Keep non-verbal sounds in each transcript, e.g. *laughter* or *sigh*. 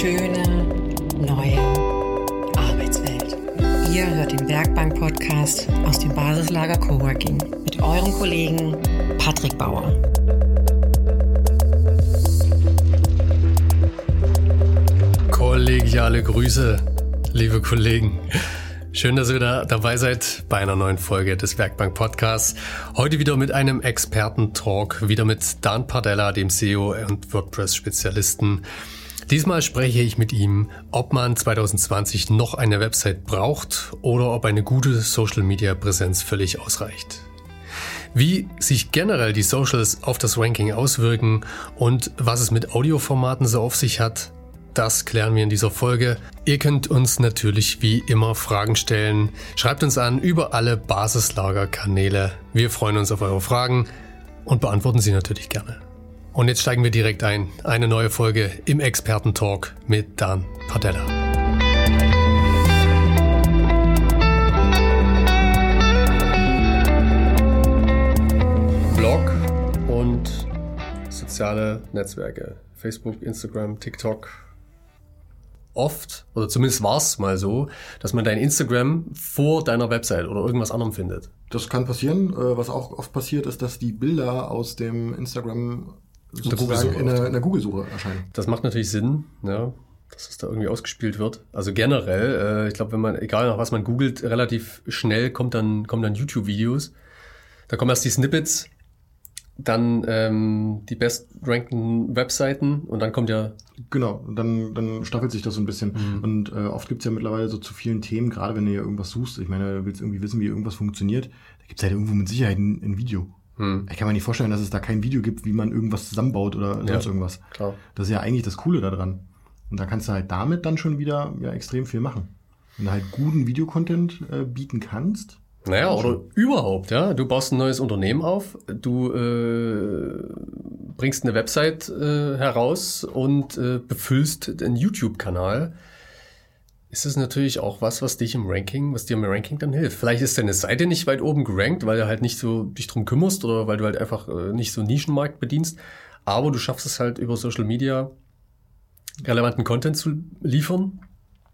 schöne neue Arbeitswelt. Ihr hört den Werkbank-Podcast aus dem Basislager Coworking mit eurem Kollegen Patrick Bauer. Kollegiale Grüße, liebe Kollegen. Schön, dass ihr wieder dabei seid bei einer neuen Folge des Werkbank Podcasts. Heute wieder mit einem Experten-Talk, wieder mit Dan Pardella, dem SEO und WordPress-Spezialisten. Diesmal spreche ich mit ihm, ob man 2020 noch eine Website braucht oder ob eine gute Social-Media-Präsenz völlig ausreicht. Wie sich generell die Socials auf das Ranking auswirken und was es mit Audioformaten so auf sich hat, das klären wir in dieser Folge. Ihr könnt uns natürlich wie immer Fragen stellen. Schreibt uns an über alle Basislagerkanäle. Wir freuen uns auf eure Fragen und beantworten sie natürlich gerne. Und jetzt steigen wir direkt ein. Eine neue Folge im Experten-Talk mit Dan Padella. Blog und soziale Netzwerke. Facebook, Instagram, TikTok, oft, oder zumindest war es mal so, dass man dein Instagram vor deiner Website oder irgendwas anderem findet. Das kann passieren. Äh, was auch oft passiert, ist, dass die Bilder aus dem Instagram sozusagen in der, in der Google-Suche erscheinen. Das macht natürlich Sinn, ja, dass es da irgendwie ausgespielt wird. Also generell, äh, ich glaube, wenn man, egal nach was man googelt, relativ schnell kommt dann, kommen dann YouTube-Videos. Da kommen erst die Snippets dann ähm, die bestrankten Webseiten und dann kommt ja. Genau, dann, dann staffelt sich das so ein bisschen. Mhm. Und äh, oft gibt's ja mittlerweile so zu vielen Themen, gerade wenn du ja irgendwas suchst. Ich meine, du willst irgendwie wissen, wie irgendwas funktioniert. Da gibt's halt irgendwo mit Sicherheit ein, ein Video. Mhm. Ich kann mir nicht vorstellen, dass es da kein Video gibt, wie man irgendwas zusammenbaut oder sonst ja, irgendwas. Klar. Das ist ja eigentlich das Coole daran. Und da kannst du halt damit dann schon wieder ja, extrem viel machen. Wenn du halt guten Videocontent äh, bieten kannst, naja, oder überhaupt, ja. Du baust ein neues Unternehmen auf, du äh, bringst eine Website äh, heraus und äh, befüllst einen YouTube-Kanal. Ist das natürlich auch was, was dich im Ranking, was dir im Ranking dann hilft. Vielleicht ist deine Seite nicht weit oben gerankt, weil du halt nicht so dich drum kümmerst oder weil du halt einfach äh, nicht so Nischenmarkt bedienst. Aber du schaffst es halt über Social Media relevanten Content zu liefern,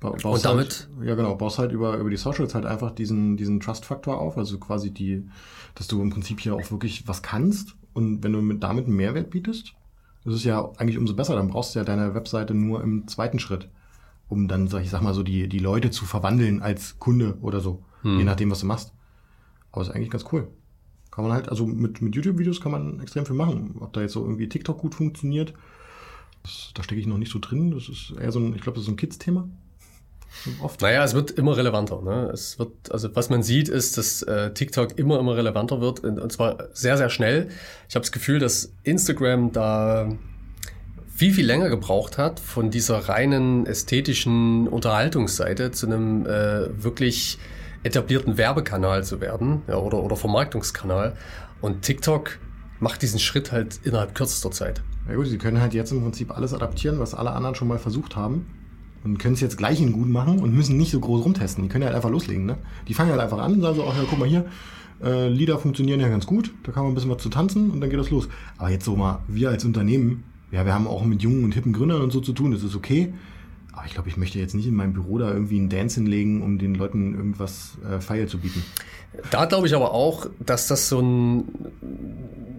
Baust und damit? Halt, ja, genau, baust halt über, über die Socials halt einfach diesen, diesen Trust-Faktor auf, also quasi die, dass du im Prinzip hier auch wirklich was kannst und wenn du mit, damit einen Mehrwert bietest, das ist ja eigentlich umso besser, dann brauchst du ja deine Webseite nur im zweiten Schritt, um dann, sag ich sag mal so, die, die Leute zu verwandeln als Kunde oder so, hm. je nachdem, was du machst. Aber ist eigentlich ganz cool. Kann man halt, also mit, mit YouTube-Videos kann man extrem viel machen. Ob da jetzt so irgendwie TikTok gut funktioniert, das, da stecke ich noch nicht so drin. Das ist eher so ein, ich glaube, das ist so ein Kids-Thema. Oft. Naja, es wird immer relevanter. Ne? Es wird, also was man sieht, ist, dass äh, TikTok immer, immer relevanter wird und, und zwar sehr, sehr schnell. Ich habe das Gefühl, dass Instagram da viel, viel länger gebraucht hat, von dieser reinen ästhetischen Unterhaltungsseite zu einem äh, wirklich etablierten Werbekanal zu werden ja, oder, oder Vermarktungskanal. Und TikTok macht diesen Schritt halt innerhalb kürzester Zeit. Ja gut, sie können halt jetzt im Prinzip alles adaptieren, was alle anderen schon mal versucht haben und können es jetzt gleich in gut machen und müssen nicht so groß rumtesten. Die können halt einfach loslegen. Ne? Die fangen halt einfach an und sagen so, ach ja, guck mal hier, äh, Lieder funktionieren ja ganz gut, da kann man ein bisschen was zu tanzen und dann geht das los. Aber jetzt so mal, wir als Unternehmen, ja, wir haben auch mit jungen und hippen Gründern und so zu tun, das ist okay. Aber ich glaube, ich möchte jetzt nicht in meinem Büro da irgendwie einen Dance hinlegen, um den Leuten irgendwas äh, feil zu bieten. Da glaube ich aber auch, dass das so ein,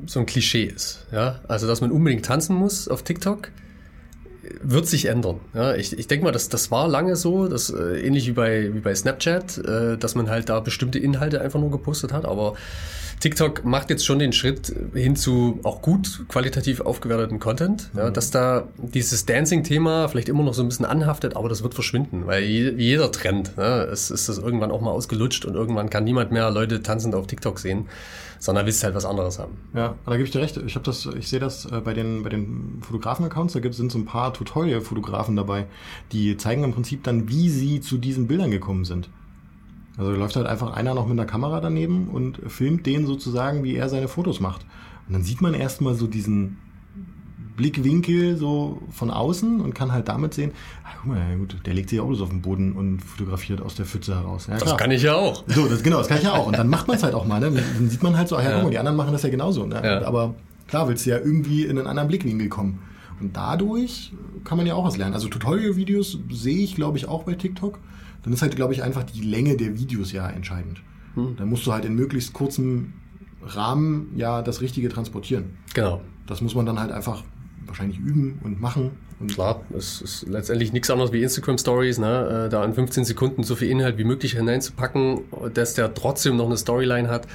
so ein Klischee ist. Ja? Also, dass man unbedingt tanzen muss auf TikTok wird sich ändern. Ja, ich, ich denke mal, das, das war lange so, das, äh, ähnlich wie bei, wie bei Snapchat, äh, dass man halt da bestimmte Inhalte einfach nur gepostet hat, aber TikTok macht jetzt schon den Schritt hin zu auch gut qualitativ aufgewerteten Content, mhm. ja, dass da dieses Dancing-Thema vielleicht immer noch so ein bisschen anhaftet, aber das wird verschwinden, weil jeder Trend, ja, es ist das irgendwann auch mal ausgelutscht und irgendwann kann niemand mehr Leute tanzend auf TikTok sehen sondern willst halt was anderes haben. Ja, da gebe ich dir recht. Ich habe das, ich sehe das äh, bei den bei den Fotografen-Accounts. Da gibt sind so ein paar Tutorial-Fotografen dabei, die zeigen im Prinzip dann, wie sie zu diesen Bildern gekommen sind. Also da läuft halt einfach einer noch mit einer Kamera daneben und filmt den sozusagen, wie er seine Fotos macht. Und dann sieht man erstmal so diesen Blickwinkel so von außen und kann halt damit sehen, ach, guck mal, ja gut, der legt sich Autos auf den Boden und fotografiert aus der Pfütze heraus. Ja, das kann ich ja auch. So, das, genau, das kann ich ja auch. Und dann macht man es halt auch mal. Ne? Dann sieht man halt so, ach ja, ja. guck mal, die anderen machen das ja genauso. Ne? Ja. Aber klar willst du ja irgendwie in einen anderen Blickwinkel kommen. Und dadurch kann man ja auch was lernen. Also Tutorial-Videos sehe ich, glaube ich, auch bei TikTok. Dann ist halt, glaube ich, einfach die Länge der Videos ja entscheidend. Hm. Dann musst du halt in möglichst kurzem Rahmen ja das Richtige transportieren. Genau. Das muss man dann halt einfach wahrscheinlich üben und machen. Und Klar, es ist letztendlich nichts anderes wie Instagram Stories, ne? Äh, da in 15 Sekunden so viel Inhalt wie möglich hineinzupacken, dass der trotzdem noch eine Storyline hat,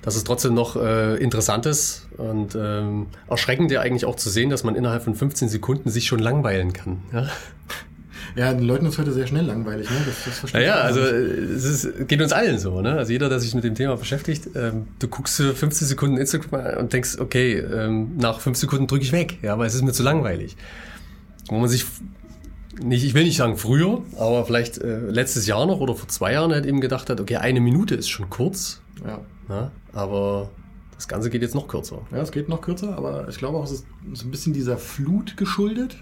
dass es trotzdem noch äh, interessant ist und ähm, erschreckend ja eigentlich auch zu sehen, dass man innerhalb von 15 Sekunden sich schon langweilen kann. Ja? Ja, den Leuten ist heute sehr schnell langweilig, ne? Das, das verstehe naja, also es ist, geht uns allen so, ne? Also jeder, der sich mit dem Thema beschäftigt, ähm, du guckst für 15 Sekunden Instagram und denkst, okay, ähm, nach 5 Sekunden drücke ich weg, ja, weil es ist mir zu langweilig. Wo man sich nicht, ich will nicht sagen früher, aber vielleicht äh, letztes Jahr noch oder vor zwei Jahren halt eben gedacht hat, okay, eine Minute ist schon kurz. Ja. ja aber das Ganze geht jetzt noch kürzer. Ja, es geht noch kürzer, aber ich glaube auch, es ist so ein bisschen dieser Flut geschuldet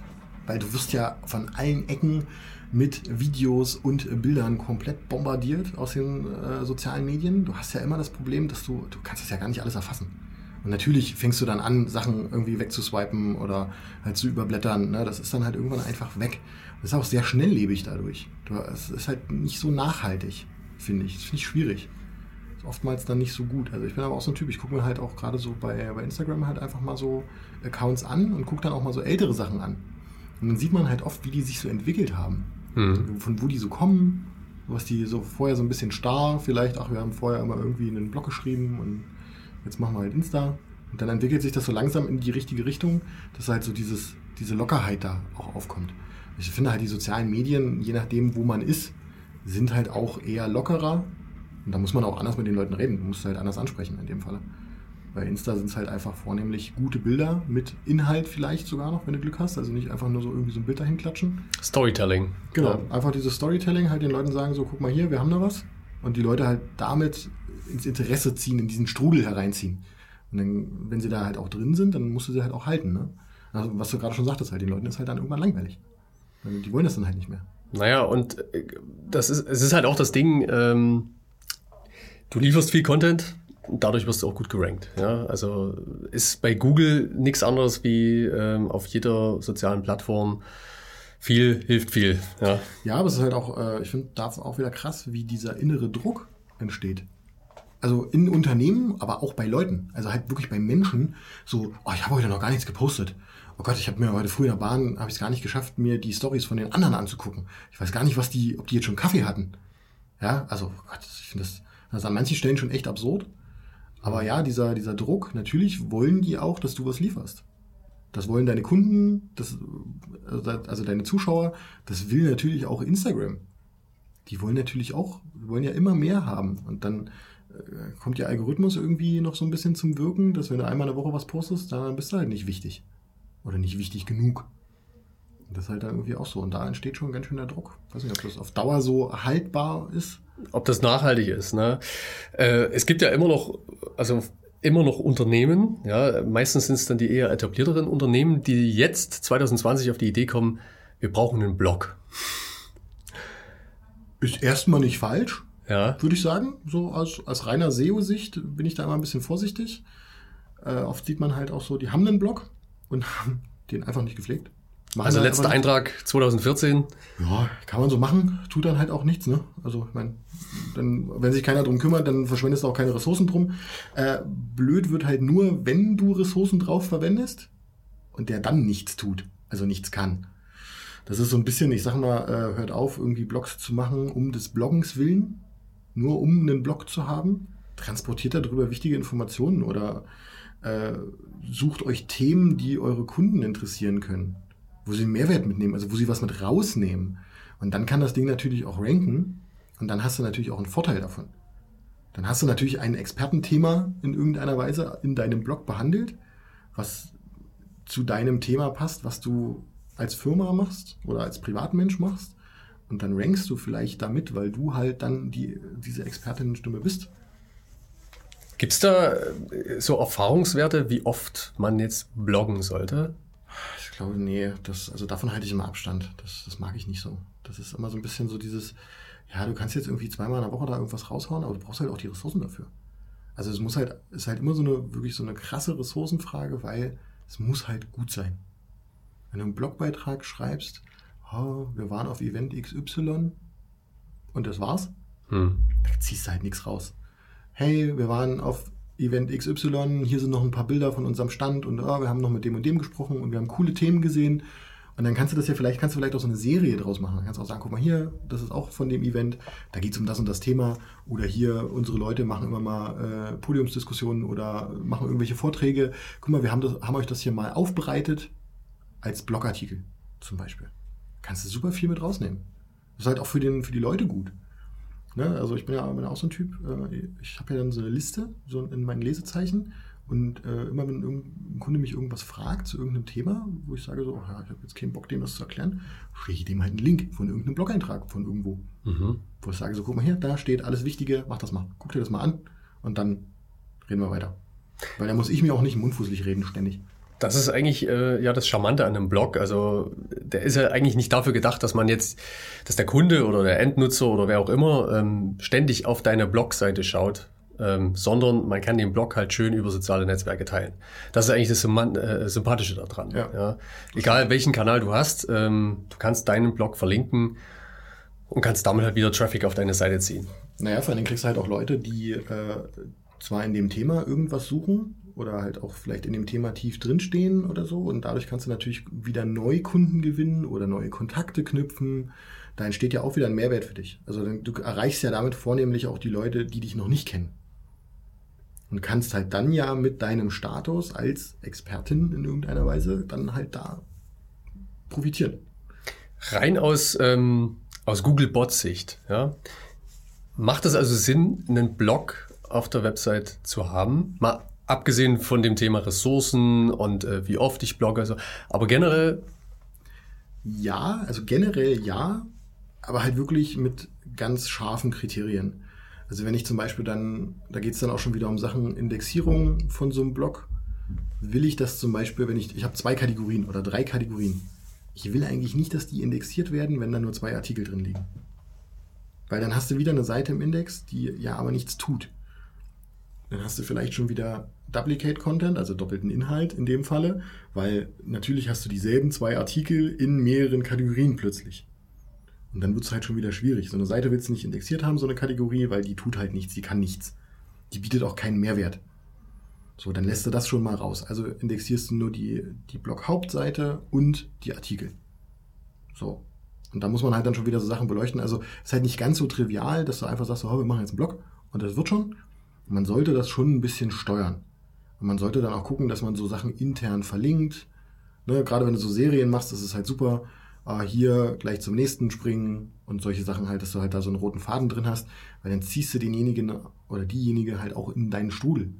weil du wirst ja von allen Ecken mit Videos und Bildern komplett bombardiert aus den äh, sozialen Medien. Du hast ja immer das Problem, dass du, du kannst das ja gar nicht alles erfassen. Und natürlich fängst du dann an, Sachen irgendwie wegzuswipen oder halt zu überblättern. Ne? Das ist dann halt irgendwann einfach weg. Das ist auch sehr schnelllebig dadurch. Es ist halt nicht so nachhaltig, finde ich. Das finde ich schwierig. Ist oftmals dann nicht so gut. Also ich bin aber auch so ein Typ, ich gucke mir halt auch gerade so bei, bei Instagram halt einfach mal so Accounts an und gucke dann auch mal so ältere Sachen an. Und dann sieht man halt oft, wie die sich so entwickelt haben. Mhm. Von wo die so kommen, was die so vorher so ein bisschen starr, vielleicht, ach, wir haben vorher immer irgendwie einen Blog geschrieben und jetzt machen wir halt Insta. Und dann entwickelt sich das so langsam in die richtige Richtung, dass halt so dieses, diese Lockerheit da auch aufkommt. Ich finde halt die sozialen Medien, je nachdem, wo man ist, sind halt auch eher lockerer. Und da muss man auch anders mit den Leuten reden. Du musst halt anders ansprechen in dem Fall. Bei Insta sind es halt einfach vornehmlich gute Bilder mit Inhalt vielleicht sogar noch, wenn du Glück hast. Also nicht einfach nur so irgendwie so ein Bild dahin klatschen. Storytelling. Genau, ja. einfach dieses Storytelling, halt den Leuten sagen, so guck mal hier, wir haben da was. Und die Leute halt damit ins Interesse ziehen, in diesen Strudel hereinziehen. Und dann, wenn sie da halt auch drin sind, dann musst du sie halt auch halten. Ne? Also, was du gerade schon sagtest, halt, den Leuten ist halt dann irgendwann langweilig. Die wollen das dann halt nicht mehr. Naja, und äh, das ist, es ist halt auch das Ding, ähm, du lieferst viel Content, dadurch wirst du auch gut gerankt. Ja? Also ist bei Google nichts anderes wie ähm, auf jeder sozialen Plattform. Viel hilft viel. Ja, ja aber es ist halt auch, äh, ich finde, da auch wieder krass, wie dieser innere Druck entsteht. Also in Unternehmen, aber auch bei Leuten. Also halt wirklich bei Menschen. So, oh, ich habe heute noch gar nichts gepostet. Oh Gott, ich habe mir heute früh in der Bahn, habe ich es gar nicht geschafft, mir die Stories von den anderen anzugucken. Ich weiß gar nicht, was die, ob die jetzt schon Kaffee hatten. Ja, also oh Gott, ich finde das, das ist an manchen Stellen schon echt absurd. Aber ja, dieser, dieser Druck, natürlich wollen die auch, dass du was lieferst. Das wollen deine Kunden, das, also deine Zuschauer, das will natürlich auch Instagram. Die wollen natürlich auch, wollen ja immer mehr haben. Und dann äh, kommt der Algorithmus irgendwie noch so ein bisschen zum Wirken, dass wenn du einmal eine Woche was postest, dann bist du halt nicht wichtig. Oder nicht wichtig genug. Das ist halt dann irgendwie auch so. Und da entsteht schon ganz schön der Druck. Ich weiß nicht, ob das auf Dauer so haltbar ist. Ob das nachhaltig ist. Ne? Äh, es gibt ja immer noch, also immer noch Unternehmen, ja, meistens sind es dann die eher etablierteren Unternehmen, die jetzt 2020 auf die Idee kommen, wir brauchen einen Blog. Ist erstmal nicht falsch, ja. würde ich sagen. So aus, aus reiner SEO-Sicht bin ich da immer ein bisschen vorsichtig. Äh, oft sieht man halt auch so, die haben einen Blog und *laughs* haben den einfach nicht gepflegt. Also letzter Eintrag 2014. Ja, kann man so machen, tut dann halt auch nichts, ne? Also ich meine, wenn sich keiner drum kümmert, dann verschwendest du auch keine Ressourcen drum. Äh, blöd wird halt nur, wenn du Ressourcen drauf verwendest und der dann nichts tut, also nichts kann. Das ist so ein bisschen, ich sag mal, äh, hört auf, irgendwie Blogs zu machen um des Bloggens willen, nur um einen Blog zu haben. Transportiert darüber wichtige Informationen oder äh, sucht euch Themen, die eure Kunden interessieren können wo sie Mehrwert mitnehmen, also wo sie was mit rausnehmen. Und dann kann das Ding natürlich auch ranken und dann hast du natürlich auch einen Vorteil davon. Dann hast du natürlich ein Expertenthema in irgendeiner Weise in deinem Blog behandelt, was zu deinem Thema passt, was du als Firma machst oder als Privatmensch machst. Und dann rankst du vielleicht damit, weil du halt dann die, diese Expertinnenstimme bist. Gibt es da so Erfahrungswerte, wie oft man jetzt bloggen sollte? Ich glaube, nee, das, also davon halte ich immer Abstand. Das, das mag ich nicht so. Das ist immer so ein bisschen so dieses, ja, du kannst jetzt irgendwie zweimal in der Woche da irgendwas raushauen, aber du brauchst halt auch die Ressourcen dafür. Also es muss halt, ist halt immer so eine, wirklich so eine krasse Ressourcenfrage, weil es muss halt gut sein. wenn du einen Blogbeitrag schreibst, oh, wir waren auf Event XY und das war's, hm. da ziehst du halt nichts raus. Hey, wir waren auf Event XY, hier sind noch ein paar Bilder von unserem Stand und oh, wir haben noch mit dem und dem gesprochen und wir haben coole Themen gesehen. Und dann kannst du das ja vielleicht, kannst du vielleicht auch so eine Serie draus machen. Dann kannst du auch sagen, guck mal hier, das ist auch von dem Event, da geht es um das und das Thema. Oder hier, unsere Leute machen immer mal äh, Podiumsdiskussionen oder machen irgendwelche Vorträge. Guck mal, wir haben, das, haben euch das hier mal aufbereitet als Blogartikel zum Beispiel. Kannst du super viel mit rausnehmen. Das ist halt auch für, den, für die Leute gut. Ne? Also ich bin ja, bin auch so ein Typ, äh, ich habe ja dann so eine Liste so in meinen Lesezeichen und äh, immer wenn ein Kunde mich irgendwas fragt zu irgendeinem Thema, wo ich sage so, oh, ja, ich habe jetzt keinen Bock, dem das zu erklären, schicke ich dem halt einen Link von irgendeinem Blog-Eintrag von irgendwo. Mhm. Wo ich sage so, guck mal hier, da steht alles Wichtige, mach das mal. Guck dir das mal an und dann reden wir weiter. Weil da muss ich mir auch nicht mundfußlich reden ständig. Das ist eigentlich äh, ja das Charmante an einem Blog. Also der ist ja eigentlich nicht dafür gedacht, dass man jetzt, dass der Kunde oder der Endnutzer oder wer auch immer ähm, ständig auf deine Blogseite schaut, ähm, sondern man kann den Blog halt schön über soziale Netzwerke teilen. Das ist eigentlich das äh, Sympathische daran. Ja. ja. Egal welchen Kanal du hast, ähm, du kannst deinen Blog verlinken und kannst damit halt wieder Traffic auf deine Seite ziehen. Naja, vor allem kriegst du halt auch Leute, die äh, zwar in dem Thema irgendwas suchen, oder halt auch vielleicht in dem Thema tief drinstehen oder so. Und dadurch kannst du natürlich wieder Neukunden gewinnen oder neue Kontakte knüpfen. Da entsteht ja auch wieder ein Mehrwert für dich. Also du erreichst ja damit vornehmlich auch die Leute, die dich noch nicht kennen. Und kannst halt dann ja mit deinem Status als Expertin in irgendeiner Weise dann halt da profitieren. Rein aus, ähm, aus Google Bots Sicht, ja. Macht es also Sinn, einen Blog auf der Website zu haben? Mal Abgesehen von dem Thema Ressourcen und äh, wie oft ich blogge, also, aber generell. Ja, also generell ja, aber halt wirklich mit ganz scharfen Kriterien. Also wenn ich zum Beispiel dann, da geht es dann auch schon wieder um Sachen Indexierung von so einem Blog. Will ich das zum Beispiel, wenn ich, ich habe zwei Kategorien oder drei Kategorien. Ich will eigentlich nicht, dass die indexiert werden, wenn da nur zwei Artikel drin liegen. Weil dann hast du wieder eine Seite im Index, die ja aber nichts tut. Dann hast du vielleicht schon wieder Duplicate Content, also doppelten Inhalt in dem Falle, weil natürlich hast du dieselben zwei Artikel in mehreren Kategorien plötzlich. Und dann wird es halt schon wieder schwierig. So eine Seite willst du nicht indexiert haben, so eine Kategorie, weil die tut halt nichts, die kann nichts. Die bietet auch keinen Mehrwert. So, dann lässt du das schon mal raus. Also indexierst du nur die, die Blog-Hauptseite und die Artikel. So. Und da muss man halt dann schon wieder so Sachen beleuchten. Also ist halt nicht ganz so trivial, dass du einfach sagst, oh, wir machen jetzt einen Blog und das wird schon. Man sollte das schon ein bisschen steuern. Und man sollte dann auch gucken, dass man so Sachen intern verlinkt. Ne, gerade wenn du so Serien machst, das ist halt super. Äh, hier gleich zum nächsten springen und solche Sachen halt, dass du halt da so einen roten Faden drin hast, weil dann ziehst du denjenigen oder diejenige halt auch in deinen Strudel.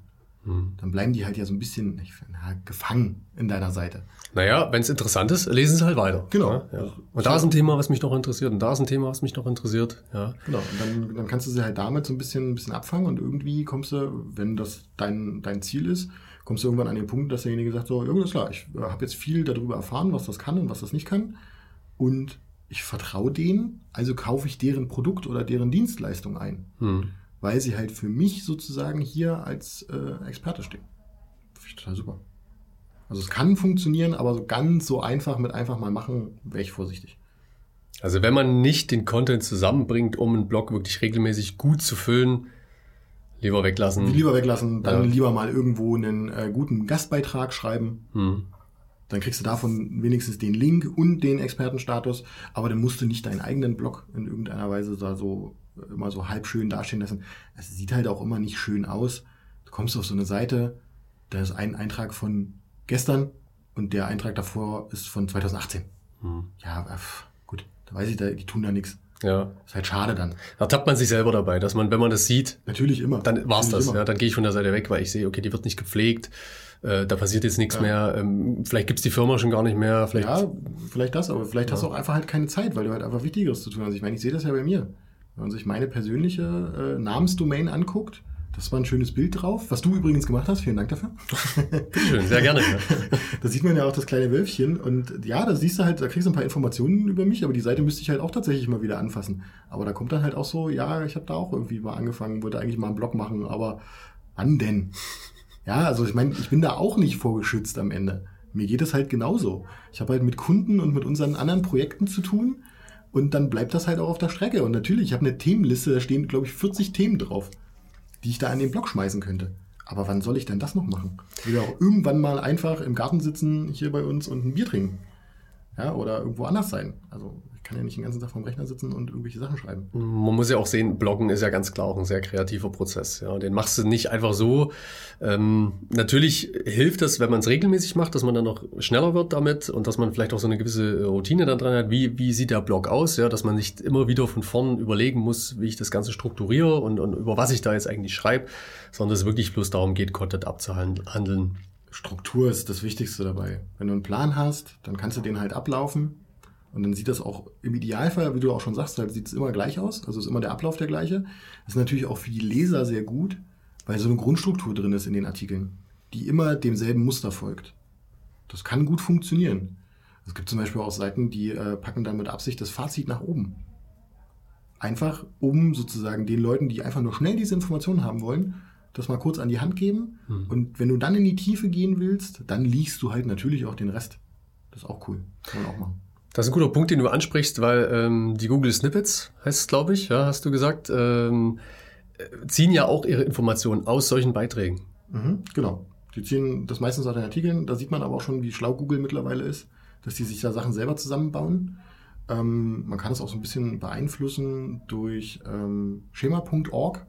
Mhm. Dann bleiben die halt ja so ein bisschen ich, na, gefangen in deiner Seite. Naja, wenn es interessant ist, lesen sie halt weiter. Genau. Ja, ja. Und da ist ein Thema, was mich noch interessiert, und da ist ein Thema, was mich noch interessiert. Ja. Genau, und dann, dann kannst du sie halt damit so ein bisschen, ein bisschen abfangen und irgendwie kommst du, wenn das dein, dein Ziel ist, kommst du irgendwann an den Punkt, dass derjenige sagt, so, ja, ist klar, ich äh, habe jetzt viel darüber erfahren, was das kann und was das nicht kann. Und ich vertraue denen, also kaufe ich deren Produkt oder deren Dienstleistung ein. Hm weil sie halt für mich sozusagen hier als äh, Experte stehen. Finde ich total super. Also es kann funktionieren, aber so ganz so einfach mit einfach mal machen, wäre ich vorsichtig. Also wenn man nicht den Content zusammenbringt, um einen Blog wirklich regelmäßig gut zu füllen, lieber weglassen. Lieber weglassen, dann ja. lieber mal irgendwo einen äh, guten Gastbeitrag schreiben. Hm. Dann kriegst du davon wenigstens den Link und den Expertenstatus, aber dann musst du nicht deinen eigenen Blog in irgendeiner Weise da so immer so halb schön dastehen lassen. Es sieht halt auch immer nicht schön aus. Du kommst auf so eine Seite, da ist ein Eintrag von gestern und der Eintrag davor ist von 2018. Hm. Ja, gut, da weiß ich, die tun da nichts. Ja. Ist halt schade dann. Da tappt man sich selber dabei, dass man, wenn man das sieht, natürlich immer, dann war's natürlich das. Ja, dann gehe ich von der Seite weg, weil ich sehe, okay, die wird nicht gepflegt, äh, da passiert jetzt nichts ja. mehr. Ähm, vielleicht gibt's die Firma schon gar nicht mehr. Vielleicht, ja, vielleicht das, aber vielleicht ja. hast du auch einfach halt keine Zeit, weil du halt einfach Wichtigeres zu tun hast. Ich meine, ich sehe das ja bei mir. Wenn man sich meine persönliche äh, Namensdomain anguckt, das war ein schönes Bild drauf, was du übrigens gemacht hast. Vielen Dank dafür. Schön, sehr gerne. *laughs* da sieht man ja auch das kleine Wölfchen. Und ja, da siehst du halt, da kriegst du ein paar Informationen über mich, aber die Seite müsste ich halt auch tatsächlich mal wieder anfassen. Aber da kommt dann halt auch so, ja, ich habe da auch irgendwie mal angefangen, wollte eigentlich mal einen Blog machen, aber wann denn? Ja, also ich meine, ich bin da auch nicht vorgeschützt am Ende. Mir geht es halt genauso. Ich habe halt mit Kunden und mit unseren anderen Projekten zu tun und dann bleibt das halt auch auf der Strecke. Und natürlich, ich habe eine Themenliste, da stehen, glaube ich, 40 Themen drauf, die ich da an den Blog schmeißen könnte. Aber wann soll ich denn das noch machen? Ich will auch irgendwann mal einfach im Garten sitzen, hier bei uns und ein Bier trinken. Ja, oder irgendwo anders sein. Also kann ja nicht den ganzen Tag vom Rechner sitzen und irgendwelche Sachen schreiben. Man muss ja auch sehen, Bloggen ist ja ganz klar auch ein sehr kreativer Prozess. Ja, den machst du nicht einfach so. Ähm, natürlich hilft es, wenn man es regelmäßig macht, dass man dann noch schneller wird damit und dass man vielleicht auch so eine gewisse Routine dann dran hat. Wie, wie sieht der Blog aus? Ja, dass man nicht immer wieder von vorn überlegen muss, wie ich das Ganze strukturiere und, und über was ich da jetzt eigentlich schreibe, sondern es wirklich bloß darum geht, Content abzuhandeln. Struktur ist das Wichtigste dabei. Wenn du einen Plan hast, dann kannst du den halt ablaufen und dann sieht das auch im Idealfall, wie du auch schon sagst, halt sieht es immer gleich aus. Also ist immer der Ablauf der gleiche. Das ist natürlich auch für die Leser sehr gut, weil so eine Grundstruktur drin ist in den Artikeln, die immer demselben Muster folgt. Das kann gut funktionieren. Es gibt zum Beispiel auch Seiten, die äh, packen dann mit Absicht das Fazit nach oben. Einfach, um sozusagen den Leuten, die einfach nur schnell diese Informationen haben wollen, das mal kurz an die Hand geben. Hm. Und wenn du dann in die Tiefe gehen willst, dann liest du halt natürlich auch den Rest. Das ist auch cool. Kann man auch machen. Das ist ein guter Punkt, den du ansprichst, weil ähm, die Google Snippets, heißt es, glaube ich, ja, hast du gesagt, ähm, ziehen ja auch ihre Informationen aus solchen Beiträgen. Mhm, genau. Die ziehen das meistens aus den Artikeln. Da sieht man aber auch schon, wie schlau Google mittlerweile ist, dass die sich da Sachen selber zusammenbauen. Ähm, man kann es auch so ein bisschen beeinflussen durch ähm, schema.org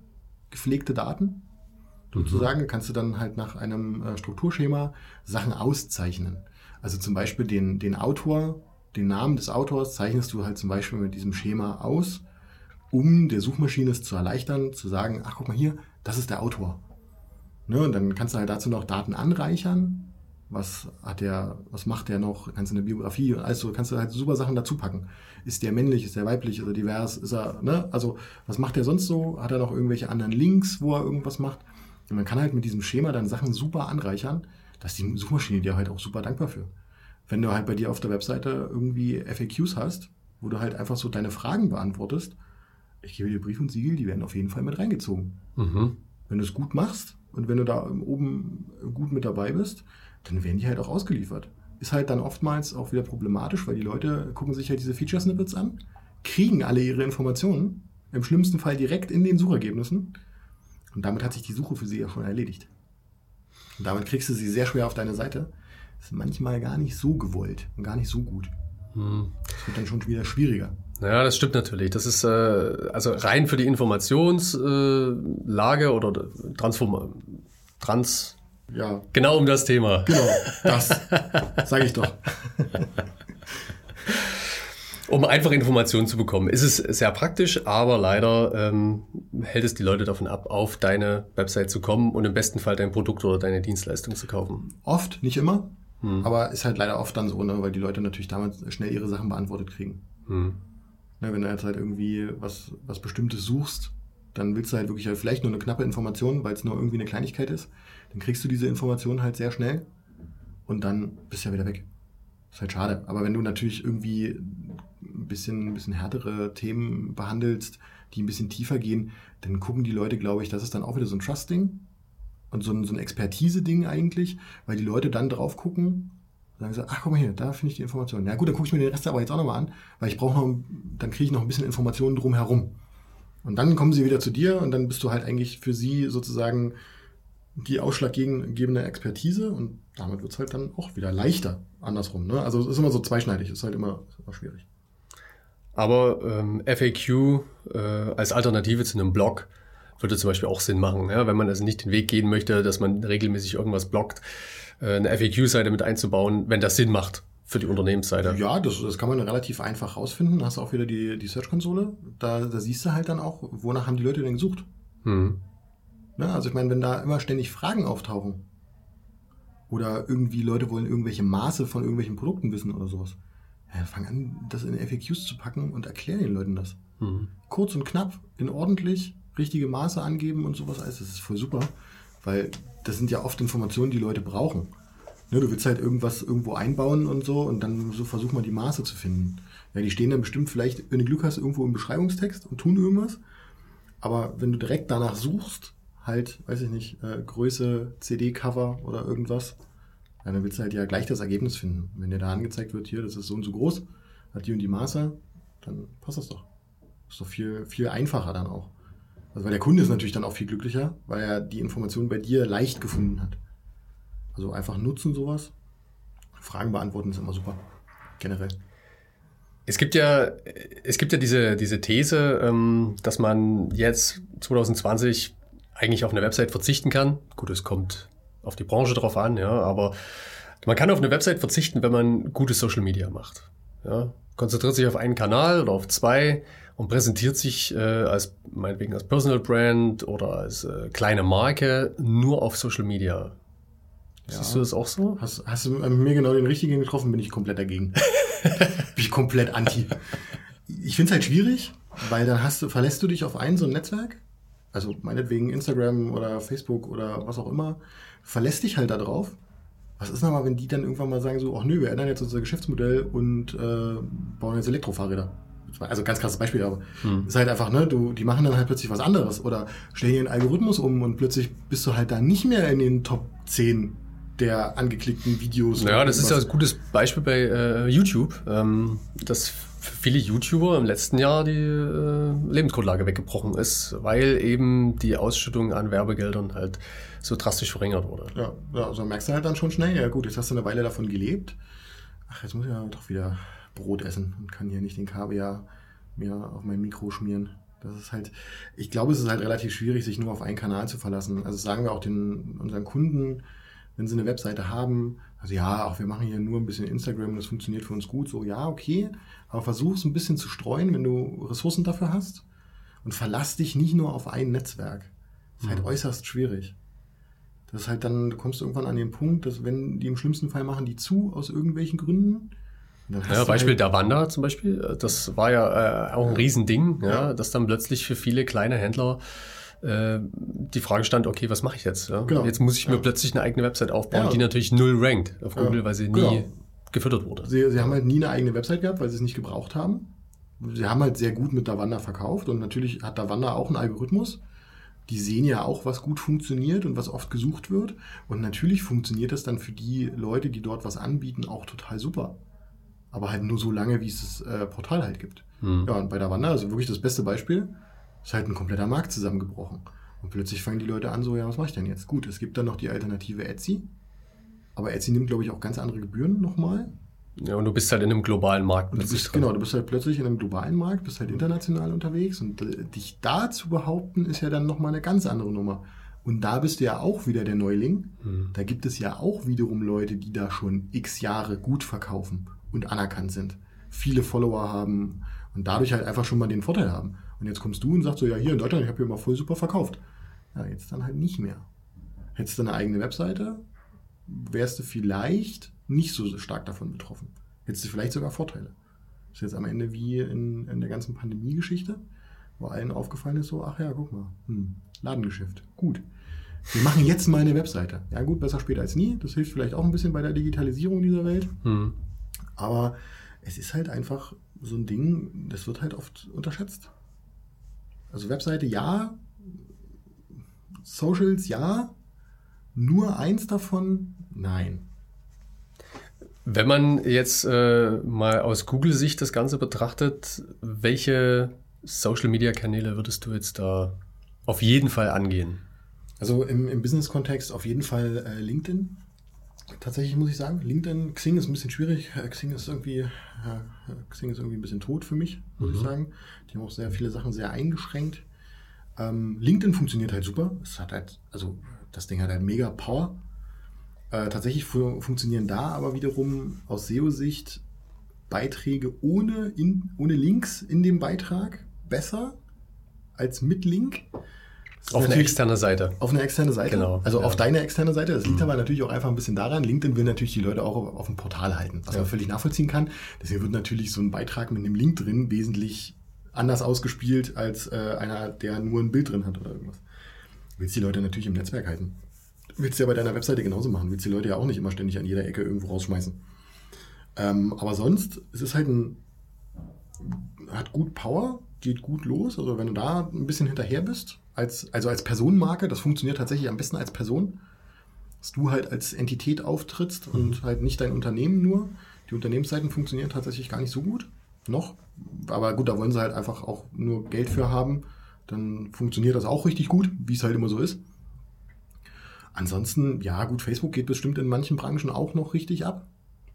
gepflegte Daten. Sozusagen mhm. kannst du dann halt nach einem äh, Strukturschema Sachen auszeichnen. Also zum Beispiel den, den Autor den Namen des Autors zeichnest du halt zum Beispiel mit diesem Schema aus, um der Suchmaschine es zu erleichtern, zu sagen, ach guck mal hier, das ist der Autor. Ne, und dann kannst du halt dazu noch Daten anreichern. Was hat der, was macht der noch? Kannst du eine Biografie, also kannst du halt super Sachen dazu packen. Ist der männlich, ist der weiblich, ist er divers, ist er, ne? Also, was macht der sonst so? Hat er noch irgendwelche anderen Links, wo er irgendwas macht? Und man kann halt mit diesem Schema dann Sachen super anreichern, dass die Suchmaschine dir halt auch super dankbar für wenn du halt bei dir auf der Webseite irgendwie FAQs hast, wo du halt einfach so deine Fragen beantwortest, ich gebe dir Brief und Siegel, die werden auf jeden Fall mit reingezogen. Mhm. Wenn du es gut machst und wenn du da oben gut mit dabei bist, dann werden die halt auch ausgeliefert. Ist halt dann oftmals auch wieder problematisch, weil die Leute gucken sich halt diese Feature-Snippets an, kriegen alle ihre Informationen, im schlimmsten Fall direkt in den Suchergebnissen und damit hat sich die Suche für sie ja schon erledigt. Und damit kriegst du sie sehr schwer auf deine Seite ist manchmal gar nicht so gewollt und gar nicht so gut. Hm. Das wird dann schon wieder schwieriger. Ja, das stimmt natürlich. Das ist äh, also rein für die Informationslage äh, oder Transform Trans. Ja. Genau um das Thema. Genau, das *laughs* sage ich doch. *laughs* um einfach Informationen zu bekommen. Ist es sehr praktisch, aber leider ähm, hält es die Leute davon ab, auf deine Website zu kommen und im besten Fall dein Produkt oder deine Dienstleistung zu kaufen. Oft, nicht immer. Hm. Aber ist halt leider oft dann so, ne, weil die Leute natürlich damals schnell ihre Sachen beantwortet kriegen. Hm. Ne, wenn du jetzt halt irgendwie was, was Bestimmtes suchst, dann willst du halt wirklich halt vielleicht nur eine knappe Information, weil es nur irgendwie eine Kleinigkeit ist. Dann kriegst du diese Information halt sehr schnell und dann bist du ja wieder weg. Ist halt schade. Aber wenn du natürlich irgendwie ein bisschen, ein bisschen härtere Themen behandelst, die ein bisschen tiefer gehen, dann gucken die Leute, glaube ich, das ist dann auch wieder so ein Trust-Ding und so ein, so ein Expertise-Ding eigentlich, weil die Leute dann drauf gucken, sagen sie, ach guck mal hier, da finde ich die Information. Ja gut, dann gucke ich mir den Rest aber jetzt auch nochmal an, weil ich brauche noch, dann kriege ich noch ein bisschen Informationen drumherum. Und dann kommen sie wieder zu dir und dann bist du halt eigentlich für sie sozusagen die ausschlaggebende Expertise und damit wird es halt dann auch wieder leichter, andersrum. Ne? Also es ist immer so zweischneidig, es ist halt immer, immer schwierig. Aber ähm, FAQ äh, als Alternative zu einem Blog würde zum Beispiel auch Sinn machen, ja? wenn man also nicht den Weg gehen möchte, dass man regelmäßig irgendwas blockt, äh, eine FAQ-Seite mit einzubauen, wenn das Sinn macht für die Unternehmensseite. Ja, das, das kann man relativ einfach rausfinden. Da hast du auch wieder die, die Search-Konsole. Da, da siehst du halt dann auch, wonach haben die Leute denn gesucht. Hm. Ja, also ich meine, wenn da immer ständig Fragen auftauchen oder irgendwie Leute wollen irgendwelche Maße von irgendwelchen Produkten wissen oder sowas, ja, fang an, das in FAQs zu packen und erklär den Leuten das. Hm. Kurz und knapp, in ordentlich, richtige Maße angeben und sowas alles. Das ist voll super, weil das sind ja oft Informationen, die Leute brauchen. Ne, du willst halt irgendwas irgendwo einbauen und so und dann so versuch mal die Maße zu finden. Ja, die stehen dann bestimmt vielleicht, wenn du Glück hast, irgendwo im Beschreibungstext und tun irgendwas. Aber wenn du direkt danach suchst, halt, weiß ich nicht, äh, Größe, CD-Cover oder irgendwas, Dann willst du halt ja gleich das Ergebnis finden. Wenn dir da angezeigt wird, hier, das ist so und so groß, hat die und die Maße, dann passt das doch. Ist doch viel, viel einfacher dann auch. Also weil der Kunde ist natürlich dann auch viel glücklicher, weil er die Informationen bei dir leicht gefunden hat. Also einfach nutzen sowas. Fragen beantworten ist immer super. Generell. Es gibt ja, es gibt ja diese, diese These, ähm, dass man jetzt 2020 eigentlich auf eine Website verzichten kann. Gut, es kommt auf die Branche drauf an, ja, aber man kann auf eine Website verzichten, wenn man gute Social Media macht. Ja, konzentriert sich auf einen Kanal oder auf zwei und präsentiert sich äh, als meinetwegen als Personal Brand oder als äh, kleine Marke nur auf Social Media. Ja. Siehst du das auch so? Hast, hast du mir genau den richtigen getroffen, bin ich komplett dagegen. *laughs* bin ich komplett anti. Ich finde es halt schwierig, weil dann hast du, verlässt du dich auf ein so ein Netzwerk, also meinetwegen Instagram oder Facebook oder was auch immer, verlässt dich halt da drauf. Was ist nochmal, wenn die dann irgendwann mal sagen so, ach nö, wir ändern jetzt unser Geschäftsmodell und äh, bauen jetzt Elektrofahrräder. Also ganz krasses Beispiel, aber hm. ist halt einfach, ne, du, die machen dann halt plötzlich was anderes oder stellen ihren Algorithmus um und plötzlich bist du halt da nicht mehr in den Top 10 der angeklickten Videos. Ja, das ist ja ein gutes Beispiel bei äh, YouTube, ähm, dass für viele YouTuber im letzten Jahr die äh, Lebensgrundlage weggebrochen ist, weil eben die Ausschüttung an Werbegeldern halt so drastisch verringert wurde. Ja, ja also merkst du halt dann schon schnell, ja gut, jetzt hast du eine Weile davon gelebt. Ach, jetzt muss ich ja doch wieder Brot essen und kann hier nicht den Kaviar mir auf mein Mikro schmieren. Das ist halt, ich glaube, es ist halt relativ schwierig, sich nur auf einen Kanal zu verlassen. Also sagen wir auch den, unseren Kunden, wenn sie eine Webseite haben, also ja, auch wir machen hier nur ein bisschen Instagram, das funktioniert für uns gut, so ja, okay, aber versuch es ein bisschen zu streuen, wenn du Ressourcen dafür hast und verlass dich nicht nur auf ein Netzwerk. Das ist halt mhm. äußerst schwierig. Das ist halt dann, du kommst irgendwann an den Punkt, dass wenn die im schlimmsten Fall machen die zu aus irgendwelchen Gründen. Ja, Beispiel halt der Wander zum Beispiel, das war ja äh, auch ein Riesending, ja, ja, dass dann plötzlich für viele kleine Händler äh, die Frage stand, okay, was mache ich jetzt? Ja? Genau. Jetzt muss ich mir ja. plötzlich eine eigene Website aufbauen, ja. die natürlich null rankt auf Google, weil sie nie genau. gefüttert wurde. Sie, sie haben halt nie eine eigene Website gehabt, weil sie es nicht gebraucht haben. Sie haben halt sehr gut mit Davanda verkauft und natürlich hat Davanda auch einen Algorithmus. Die sehen ja auch, was gut funktioniert und was oft gesucht wird. Und natürlich funktioniert das dann für die Leute, die dort was anbieten, auch total super. Aber halt nur so lange, wie es das äh, Portal halt gibt. Hm. Ja, und bei Davanda, also wirklich das beste Beispiel, ist halt ein kompletter Markt zusammengebrochen. Und plötzlich fangen die Leute an, so, ja, was mache ich denn jetzt? Gut, es gibt dann noch die Alternative Etsy. Aber Etsy nimmt, glaube ich, auch ganz andere Gebühren nochmal. Ja, und du bist halt in einem globalen Markt. Du bist, genau, du bist halt plötzlich in einem globalen Markt, bist halt international unterwegs. Und äh, dich da zu behaupten, ist ja dann nochmal eine ganz andere Nummer. Und da bist du ja auch wieder der Neuling. Mhm. Da gibt es ja auch wiederum Leute, die da schon x Jahre gut verkaufen und anerkannt sind. Viele Follower haben und dadurch halt einfach schon mal den Vorteil haben. Und jetzt kommst du und sagst so, ja, hier in Deutschland, ich habe hier mal voll super verkauft. Ja, jetzt dann halt nicht mehr. Hättest du eine eigene Webseite, wärst du vielleicht nicht so stark davon betroffen. Hättest du vielleicht sogar Vorteile. Das ist jetzt am Ende wie in, in der ganzen Pandemie-Geschichte, wo allen aufgefallen ist, so, ach ja, guck mal, hm, Ladengeschäft, gut. Wir machen jetzt mal eine Webseite. Ja gut, besser später als nie. Das hilft vielleicht auch ein bisschen bei der Digitalisierung dieser Welt. Hm. Aber es ist halt einfach so ein Ding, das wird halt oft unterschätzt. Also Webseite ja, Socials ja, nur eins davon nein. Wenn man jetzt äh, mal aus Google-Sicht das Ganze betrachtet, welche Social-Media-Kanäle würdest du jetzt da auf jeden Fall angehen? Also im, im Business-Kontext auf jeden Fall äh, LinkedIn. Tatsächlich muss ich sagen, LinkedIn, Xing ist ein bisschen schwierig. Äh, Xing ist irgendwie, ja, Xing ist irgendwie ein bisschen tot für mich, muss mhm. ich sagen. Die haben auch sehr viele Sachen sehr eingeschränkt. Ähm, LinkedIn funktioniert halt super. Es hat halt, also das Ding hat halt mega Power. Äh, tatsächlich fu funktionieren da aber wiederum aus SEO-Sicht Beiträge ohne, in, ohne Links in dem Beitrag besser als mit Link. Auf eine externe Seite. Auf eine externe Seite. Genau. Also ja. auf deine externe Seite. Das liegt mhm. aber natürlich auch einfach ein bisschen daran. LinkedIn will natürlich die Leute auch auf, dem Portal halten, was ja. man völlig nachvollziehen kann. Deswegen wird natürlich so ein Beitrag mit einem Link drin wesentlich anders ausgespielt als äh, einer, der nur ein Bild drin hat oder irgendwas. Willst die Leute natürlich im Netzwerk halten. Willst du ja bei deiner Webseite genauso machen. Willst die Leute ja auch nicht immer ständig an jeder Ecke irgendwo rausschmeißen. Ähm, aber sonst, es ist halt ein, hat gut Power, geht gut los. Also wenn du da ein bisschen hinterher bist, als, also als Personenmarke, das funktioniert tatsächlich am besten als Person. dass du halt als Entität auftrittst mhm. und halt nicht dein Unternehmen nur. Die Unternehmensseiten funktionieren tatsächlich gar nicht so gut. Noch. Aber gut, da wollen sie halt einfach auch nur Geld für haben. Dann funktioniert das auch richtig gut, wie es halt immer so ist. Ansonsten, ja gut, Facebook geht bestimmt in manchen Branchen auch noch richtig ab.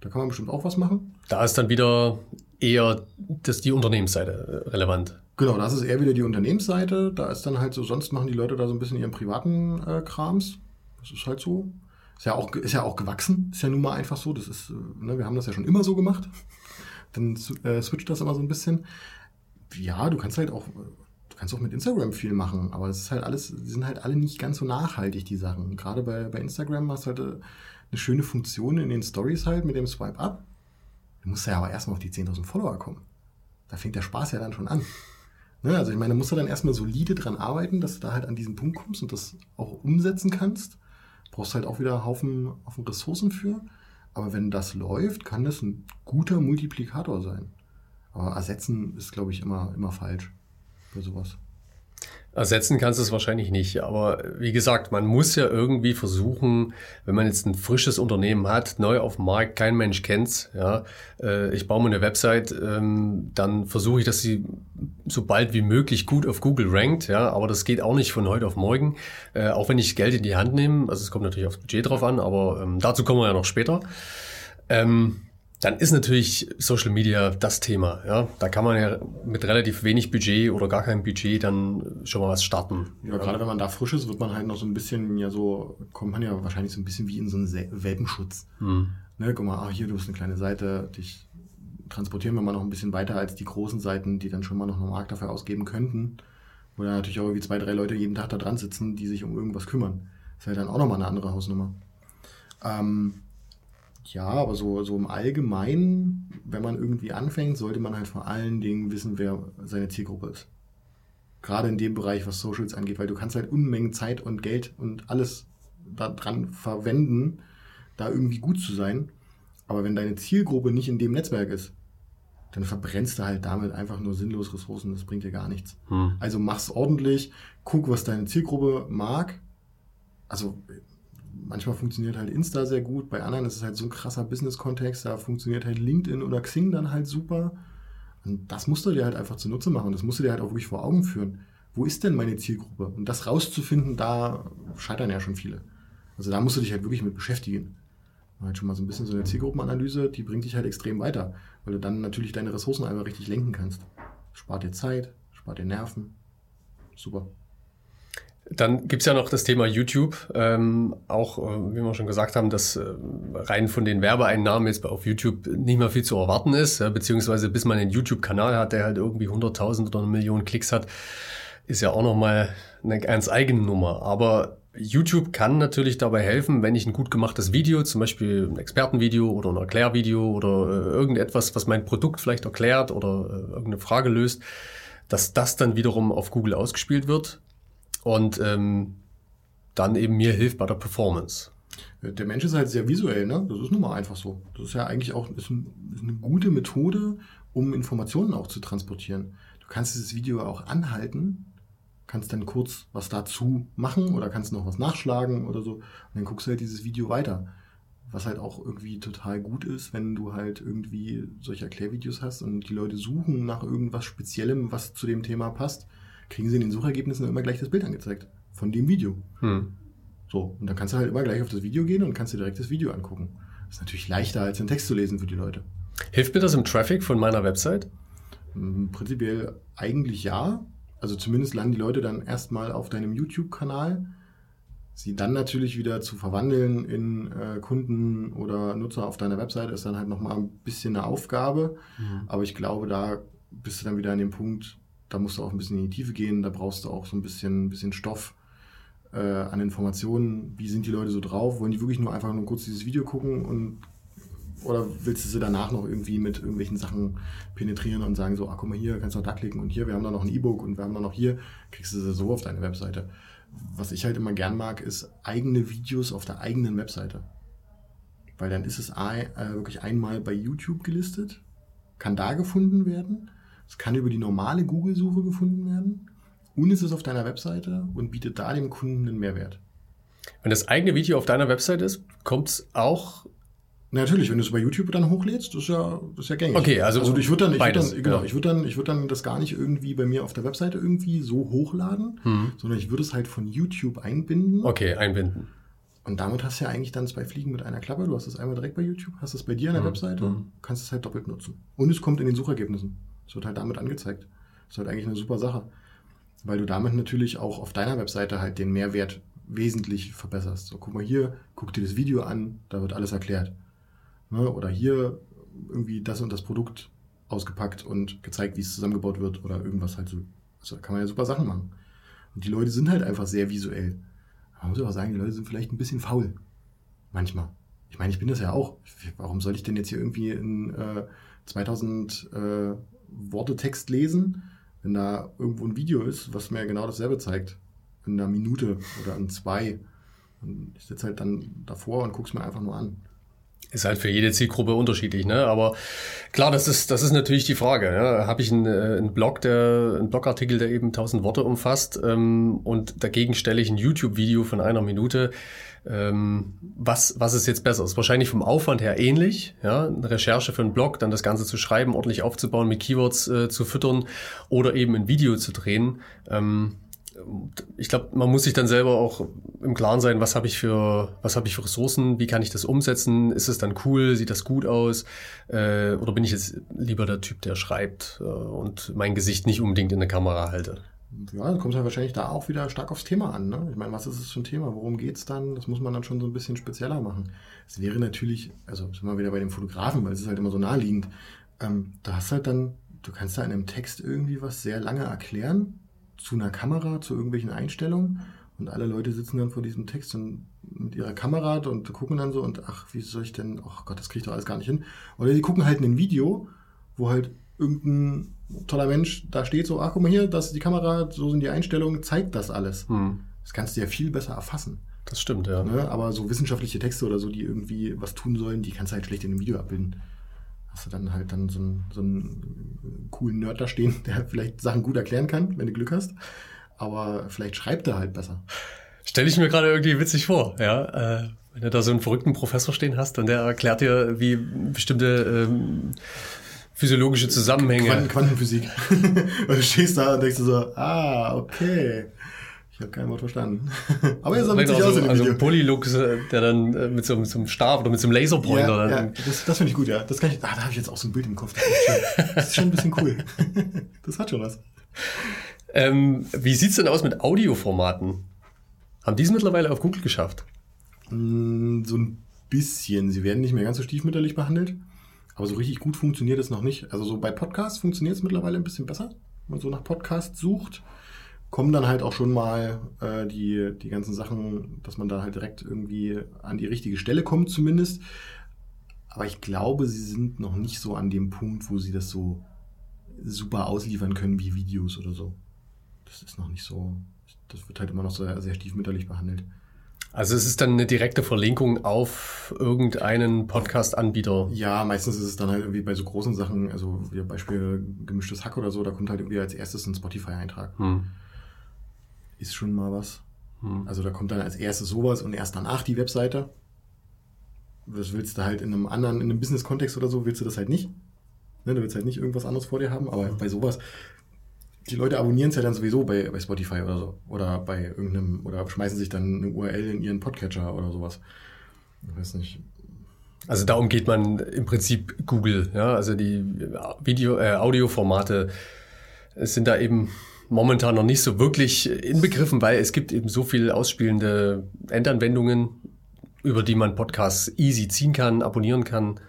Da kann man bestimmt auch was machen. Da ist dann wieder eher das die Unternehmensseite relevant. Genau, das ist eher wieder die Unternehmensseite. Da ist dann halt so, sonst machen die Leute da so ein bisschen ihren privaten äh, Krams. Das ist halt so. Ist ja auch, ist ja auch gewachsen. Ist ja nun mal einfach so. Das ist, äh, ne, wir haben das ja schon immer so gemacht. Dann äh, switcht das immer so ein bisschen. Ja, du kannst halt auch, du kannst auch mit Instagram viel machen, aber es ist halt alles, die sind halt alle nicht ganz so nachhaltig, die Sachen. Gerade bei, bei Instagram hast du halt äh, eine schöne Funktion in den Stories halt mit dem Swipe Up. Du musst ja aber erstmal auf die 10.000 Follower kommen. Da fängt der Spaß ja dann schon an. Ne? Also ich meine, da musst du dann erstmal solide dran arbeiten, dass du da halt an diesen Punkt kommst und das auch umsetzen kannst. Brauchst halt auch wieder einen Haufen, Haufen Ressourcen für. Aber wenn das läuft, kann das ein guter Multiplikator sein. Aber ersetzen ist, glaube ich, immer, immer falsch für sowas. Ersetzen kannst du es wahrscheinlich nicht. Aber wie gesagt, man muss ja irgendwie versuchen, wenn man jetzt ein frisches Unternehmen hat, neu auf dem Markt, kein Mensch kennt's, ja, äh, ich baue mir eine Website, ähm, dann versuche ich, dass sie so bald wie möglich gut auf Google rankt, ja, aber das geht auch nicht von heute auf morgen, äh, auch wenn ich Geld in die Hand nehme, also es kommt natürlich aufs Budget drauf an, aber ähm, dazu kommen wir ja noch später. Ähm, dann ist natürlich Social Media das Thema. Ja? Da kann man ja mit relativ wenig Budget oder gar keinem Budget dann schon mal was starten. Ja, gerade wenn man da frisch ist, wird man halt noch so ein bisschen, ja so, kommt man ja wahrscheinlich so ein bisschen wie in so einen Welpenschutz. Hm. Ne, guck mal, ach hier, du hast eine kleine Seite, dich transportieren wir mal noch ein bisschen weiter als die großen Seiten, die dann schon mal noch einen Markt dafür ausgeben könnten. Wo dann natürlich auch irgendwie zwei, drei Leute jeden Tag da dran sitzen, die sich um irgendwas kümmern. Das ist halt dann auch nochmal eine andere Hausnummer. Ähm, ja, aber so, so im Allgemeinen, wenn man irgendwie anfängt, sollte man halt vor allen Dingen wissen, wer seine Zielgruppe ist. Gerade in dem Bereich, was Socials angeht, weil du kannst halt Unmengen Zeit und Geld und alles daran verwenden, da irgendwie gut zu sein. Aber wenn deine Zielgruppe nicht in dem Netzwerk ist, dann verbrennst du halt damit einfach nur sinnlos Ressourcen. Das bringt dir gar nichts. Hm. Also mach's ordentlich, guck, was deine Zielgruppe mag. Also manchmal funktioniert halt Insta sehr gut, bei anderen ist es halt so ein krasser Business-Kontext, da funktioniert halt LinkedIn oder Xing dann halt super. Und das musst du dir halt einfach zunutze machen. Das musst du dir halt auch wirklich vor Augen führen. Wo ist denn meine Zielgruppe? Und das rauszufinden, da scheitern ja schon viele. Also da musst du dich halt wirklich mit beschäftigen. Halt schon mal so ein bisschen so eine Zielgruppenanalyse, die bringt dich halt extrem weiter, weil du dann natürlich deine Ressourcen einfach richtig lenken kannst. Spart dir Zeit, spart dir Nerven. Super. Dann gibt's ja noch das Thema YouTube. Ähm, auch, äh, wie wir schon gesagt haben, dass äh, rein von den Werbeeinnahmen jetzt auf YouTube nicht mehr viel zu erwarten ist, ja, beziehungsweise bis man einen YouTube-Kanal hat, der halt irgendwie 100.000 oder eine Million Klicks hat, ist ja auch nochmal eine ganz eigene Nummer. Aber YouTube kann natürlich dabei helfen, wenn ich ein gut gemachtes Video, zum Beispiel ein Expertenvideo oder ein Erklärvideo oder äh, irgendetwas, was mein Produkt vielleicht erklärt oder äh, irgendeine Frage löst, dass das dann wiederum auf Google ausgespielt wird und ähm, dann eben mir hilft bei der Performance. Der Mensch ist halt sehr visuell, ne? Das ist nun mal einfach so. Das ist ja eigentlich auch ist ein, ist eine gute Methode, um Informationen auch zu transportieren. Du kannst dieses Video auch anhalten, kannst dann kurz was dazu machen oder kannst noch was nachschlagen oder so und dann guckst du halt dieses Video weiter. Was halt auch irgendwie total gut ist, wenn du halt irgendwie solche Erklärvideos hast und die Leute suchen nach irgendwas Speziellem, was zu dem Thema passt kriegen sie in den Suchergebnissen immer gleich das Bild angezeigt von dem Video. Hm. So, und dann kannst du halt immer gleich auf das Video gehen und kannst dir direkt das Video angucken. Das ist natürlich leichter, als den Text zu lesen für die Leute. Hilft mir das im Traffic von meiner Website? Hm, prinzipiell eigentlich ja. Also zumindest landen die Leute dann erstmal auf deinem YouTube-Kanal. Sie dann natürlich wieder zu verwandeln in äh, Kunden oder Nutzer auf deiner Website ist dann halt nochmal ein bisschen eine Aufgabe. Mhm. Aber ich glaube, da bist du dann wieder an dem Punkt, da musst du auch ein bisschen in die Tiefe gehen, da brauchst du auch so ein bisschen, bisschen Stoff äh, an Informationen. Wie sind die Leute so drauf? Wollen die wirklich nur einfach nur kurz dieses Video gucken und oder willst du sie danach noch irgendwie mit irgendwelchen Sachen penetrieren und sagen so, ah, guck mal hier, kannst du da klicken und hier, wir haben da noch ein E-Book und wir haben da noch hier, kriegst du sie so auf deine Webseite. Was ich halt immer gern mag, ist eigene Videos auf der eigenen Webseite. Weil dann ist es äh, wirklich einmal bei YouTube gelistet, kann da gefunden werden es kann über die normale Google-Suche gefunden werden und es ist auf deiner Webseite und bietet da dem Kunden einen Mehrwert. Wenn das eigene Video auf deiner Website ist, kommt es auch Natürlich, wenn du es bei YouTube dann hochlädst, das ist ja, ist ja gängig. Okay, also, also ich würde dann, ich würde dann, genau, ich würde dann, ich würde dann das gar nicht irgendwie bei mir auf der Webseite irgendwie so hochladen, hm. sondern ich würde es halt von YouTube einbinden. Okay, einbinden. Und damit hast du ja eigentlich dann zwei Fliegen mit einer Klappe. Du hast es einmal direkt bei YouTube, hast es bei dir an der hm. Webseite, hm. kannst es halt doppelt nutzen. Und es kommt in den Suchergebnissen. Es wird halt damit angezeigt. Das ist halt eigentlich eine super Sache. Weil du damit natürlich auch auf deiner Webseite halt den Mehrwert wesentlich verbesserst. So, guck mal hier, guck dir das Video an, da wird alles erklärt. Ne? Oder hier irgendwie das und das Produkt ausgepackt und gezeigt, wie es zusammengebaut wird oder irgendwas halt so. Also kann man ja super Sachen machen. Und die Leute sind halt einfach sehr visuell. Man muss aber sagen, die Leute sind vielleicht ein bisschen faul. Manchmal. Ich meine, ich bin das ja auch. Warum soll ich denn jetzt hier irgendwie in äh, 2000 äh, Worte Text lesen, wenn da irgendwo ein Video ist, was mir genau dasselbe zeigt? In einer Minute oder in zwei. Und ich sitze halt dann davor und gucke es mir einfach nur an. Ist halt für jede Zielgruppe unterschiedlich, ne? Aber klar, das ist, das ist natürlich die Frage. Ja? Habe ich einen, äh, einen Blog, der, einen Blogartikel, der eben 1000 Worte umfasst, ähm, und dagegen stelle ich ein YouTube-Video von einer Minute. Ähm, was, was ist jetzt besser? Ist wahrscheinlich vom Aufwand her ähnlich, ja? Eine Recherche für einen Blog, dann das Ganze zu schreiben, ordentlich aufzubauen, mit Keywords äh, zu füttern oder eben ein Video zu drehen. Ähm, ich glaube, man muss sich dann selber auch im Klaren sein, was habe ich für, was habe ich für Ressourcen, wie kann ich das umsetzen, ist es dann cool, sieht das gut aus, äh, oder bin ich jetzt lieber der Typ, der schreibt äh, und mein Gesicht nicht unbedingt in der Kamera halte? Ja, dann kommt es ja wahrscheinlich da auch wieder stark aufs Thema an. Ne? Ich meine, was ist es für ein Thema? Worum geht's dann? Das muss man dann schon so ein bisschen spezieller machen. Es wäre natürlich, also sind wir wieder bei dem Fotografen, weil es ist halt immer so naheliegend. Ähm, da hast halt dann, du kannst da in einem Text irgendwie was sehr lange erklären, zu einer Kamera, zu irgendwelchen Einstellungen und alle Leute sitzen dann vor diesem Text und mit ihrer Kamera und gucken dann so und ach, wie soll ich denn, ach oh Gott, das kriege ich doch alles gar nicht hin. Oder die gucken halt in ein Video, wo halt irgendein toller Mensch da steht, so, ach guck mal hier, das ist die Kamera, so sind die Einstellungen, zeigt das alles. Hm. Das kannst du ja viel besser erfassen. Das stimmt, ja. Ne? Aber so wissenschaftliche Texte oder so, die irgendwie was tun sollen, die kannst du halt schlecht in einem Video abbilden hast du dann halt dann so einen, so einen coolen Nerd da stehen, der vielleicht Sachen gut erklären kann, wenn du Glück hast. Aber vielleicht schreibt er halt besser. Stelle ich mir gerade irgendwie witzig vor, ja. Äh, wenn du da so einen verrückten Professor stehen hast und der erklärt dir, wie bestimmte ähm, physiologische Zusammenhänge. Quanten Quantenphysik. *laughs* und du stehst da und denkst so, ah, okay. Ich habe kein Wort verstanden. *laughs* Aber er sah witzig aus in dem Also ein Polylux, äh, der dann äh, mit so, mit so einem Stab oder mit so einem Laserpointer ja, dann. Ja, das, das finde ich gut, ja. Das kann ich, ah, da habe ich jetzt auch so ein Bild im Kopf. Das ist, schon, das ist schon ein bisschen cool. *laughs* Das hat schon was. Ähm, wie sieht's denn aus mit Audioformaten? Haben die es mittlerweile auf Google geschafft? Mm, so ein bisschen. Sie werden nicht mehr ganz so stiefmütterlich behandelt. Aber so richtig gut funktioniert es noch nicht. Also so bei Podcasts funktioniert es mittlerweile ein bisschen besser. Wenn man so nach Podcasts sucht kommen dann halt auch schon mal äh, die, die ganzen Sachen, dass man da halt direkt irgendwie an die richtige Stelle kommt zumindest. Aber ich glaube, sie sind noch nicht so an dem Punkt, wo sie das so super ausliefern können wie Videos oder so. Das ist noch nicht so. Das wird halt immer noch sehr, sehr stiefmütterlich behandelt. Also es ist dann eine direkte Verlinkung auf irgendeinen Podcast-Anbieter. Ja, meistens ist es dann halt irgendwie bei so großen Sachen, also wie Beispiel gemischtes Hack oder so, da kommt halt irgendwie als erstes ein Spotify-Eintrag. Hm ist schon mal was. Hm. Also da kommt dann als erstes sowas und erst danach die Webseite. Das willst du halt in einem anderen, in einem Business-Kontext oder so, willst du das halt nicht. Ne, du willst halt nicht irgendwas anderes vor dir haben, aber bei sowas, die Leute abonnieren es ja dann sowieso bei, bei Spotify oder so. Oder bei irgendeinem, oder schmeißen sich dann eine URL in ihren Podcatcher oder sowas. Ich weiß nicht. Also da umgeht man im Prinzip Google, ja. Also die Video, äh, Audioformate sind da eben momentan noch nicht so wirklich inbegriffen, weil es gibt eben so viel ausspielende Endanwendungen, über die man Podcasts easy ziehen kann, abonnieren kann.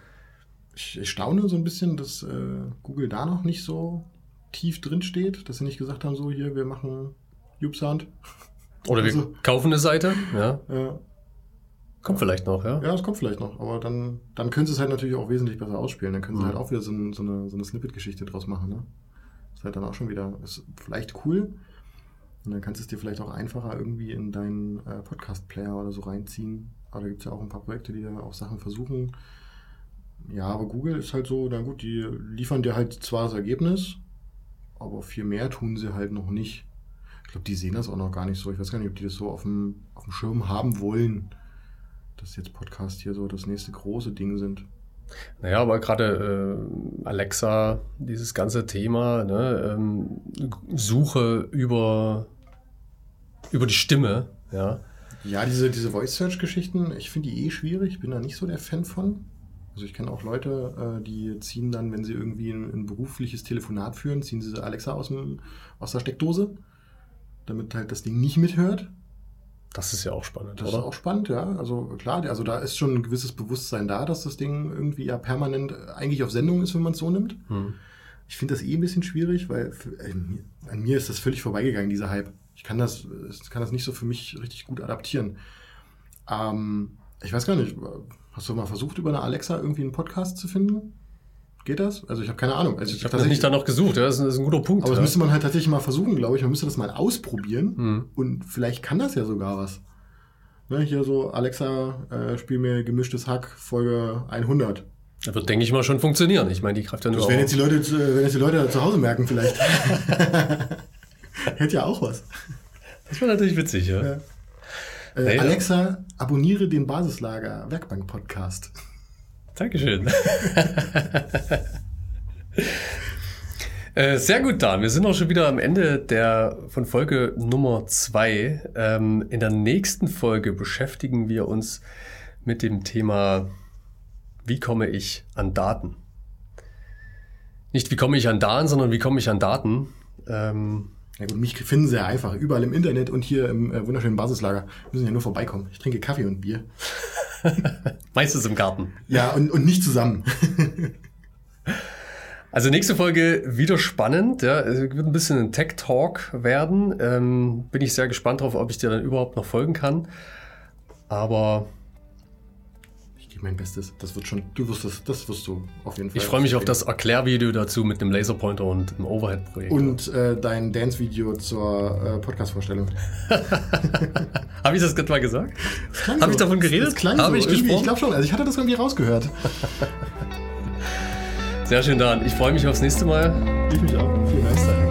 Ich, ich staune so ein bisschen, dass äh, Google da noch nicht so tief drin steht, dass sie nicht gesagt haben, so hier, wir machen YouPsound. Oder wir also, kaufen eine Seite, ja. ja. Kommt vielleicht noch, ja? Ja, es kommt vielleicht noch. Aber dann, dann können sie es halt natürlich auch wesentlich besser ausspielen. Dann können sie mhm. halt auch wieder so, ein, so eine, so eine Snippet-Geschichte draus machen, ne? Ist halt dann auch schon wieder, ist vielleicht cool. Und dann kannst du es dir vielleicht auch einfacher irgendwie in deinen äh, Podcast-Player oder so reinziehen. Aber da gibt es ja auch ein paar Projekte, die da auch Sachen versuchen. Ja, aber Google ist halt so, na gut, die liefern dir halt zwar das Ergebnis, aber viel mehr tun sie halt noch nicht. Ich glaube, die sehen das auch noch gar nicht so. Ich weiß gar nicht, ob die das so auf dem, auf dem Schirm haben wollen, dass jetzt Podcast hier so das nächste große Ding sind. Naja, aber gerade äh, Alexa, dieses ganze Thema, ne, ähm, Suche über, über die Stimme, ja. Ja, diese, diese Voice-Search-Geschichten, ich finde die eh schwierig, bin da nicht so der Fan von. Also ich kenne auch Leute, äh, die ziehen dann, wenn sie irgendwie ein, ein, berufliches Telefonat führen, ziehen sie Alexa aus, dem, aus der Steckdose, damit halt das Ding nicht mithört. Das ist ja auch spannend, das oder? Das ist auch spannend, ja. Also klar, also da ist schon ein gewisses Bewusstsein da, dass das Ding irgendwie ja permanent eigentlich auf Sendung ist, wenn man es so nimmt. Hm. Ich finde das eh ein bisschen schwierig, weil äh, an mir ist das völlig vorbeigegangen, dieser Hype. Ich kann das, kann das nicht so für mich richtig gut adaptieren. Ähm, ich weiß gar nicht, hast du mal versucht, über eine Alexa irgendwie einen Podcast zu finden? Geht das? Also ich habe keine Ahnung. Also ich habe das nicht danach gesucht, ja, das ist ein, guter Punkt. Aber ja. das müsste man halt tatsächlich mal versuchen, glaube ich. Man müsste das mal ausprobieren hm. und vielleicht kann das ja sogar was. Ne, hier so, Alexa, äh, spiel mir gemischtes Hack, Folge 100. Das wird, denke ich mal, schon funktionieren. Ich meine, die Kraft ja nur. Das werden jetzt die Leute, wenn jetzt die Leute zu Hause merken, vielleicht. *laughs* Hätte ja auch was. Das war natürlich witzig, ja. ja. Äh, Alexa, abonniere den Basislager Werkbank Podcast. Dankeschön. Äh, sehr gut, Dan. Wir sind auch schon wieder am Ende der, von Folge Nummer zwei. Ähm, in der nächsten Folge beschäftigen wir uns mit dem Thema, wie komme ich an Daten? Nicht wie komme ich an Daten, sondern wie komme ich an Daten? Ähm, ja gut, mich finden ja einfach überall im Internet und hier im äh, wunderschönen Basislager. Müssen ja nur vorbeikommen. Ich trinke Kaffee und Bier. *laughs* Meistens im Garten. Ja, und, und nicht zusammen. *laughs* also nächste Folge wieder spannend. Ja, es wird ein bisschen ein Tech-Talk werden. Ähm, bin ich sehr gespannt drauf, ob ich dir dann überhaupt noch folgen kann. Aber mein Bestes. Das wird schon, du wirst das, das wirst du auf jeden Fall. Ich freue mich auf das Erklärvideo dazu mit einem Laserpointer und einem Overhead-Projekt. Und äh, dein Dance-Video zur äh, Podcast-Vorstellung. Habe ich das gerade mal gesagt? Habe so. ich davon geredet? Habe so. ich gesprochen? Ich glaube schon. Also ich hatte das irgendwie rausgehört. Sehr schön, Dan. Ich freue mich aufs nächste Mal. Ich mich auch. Vielen Dank.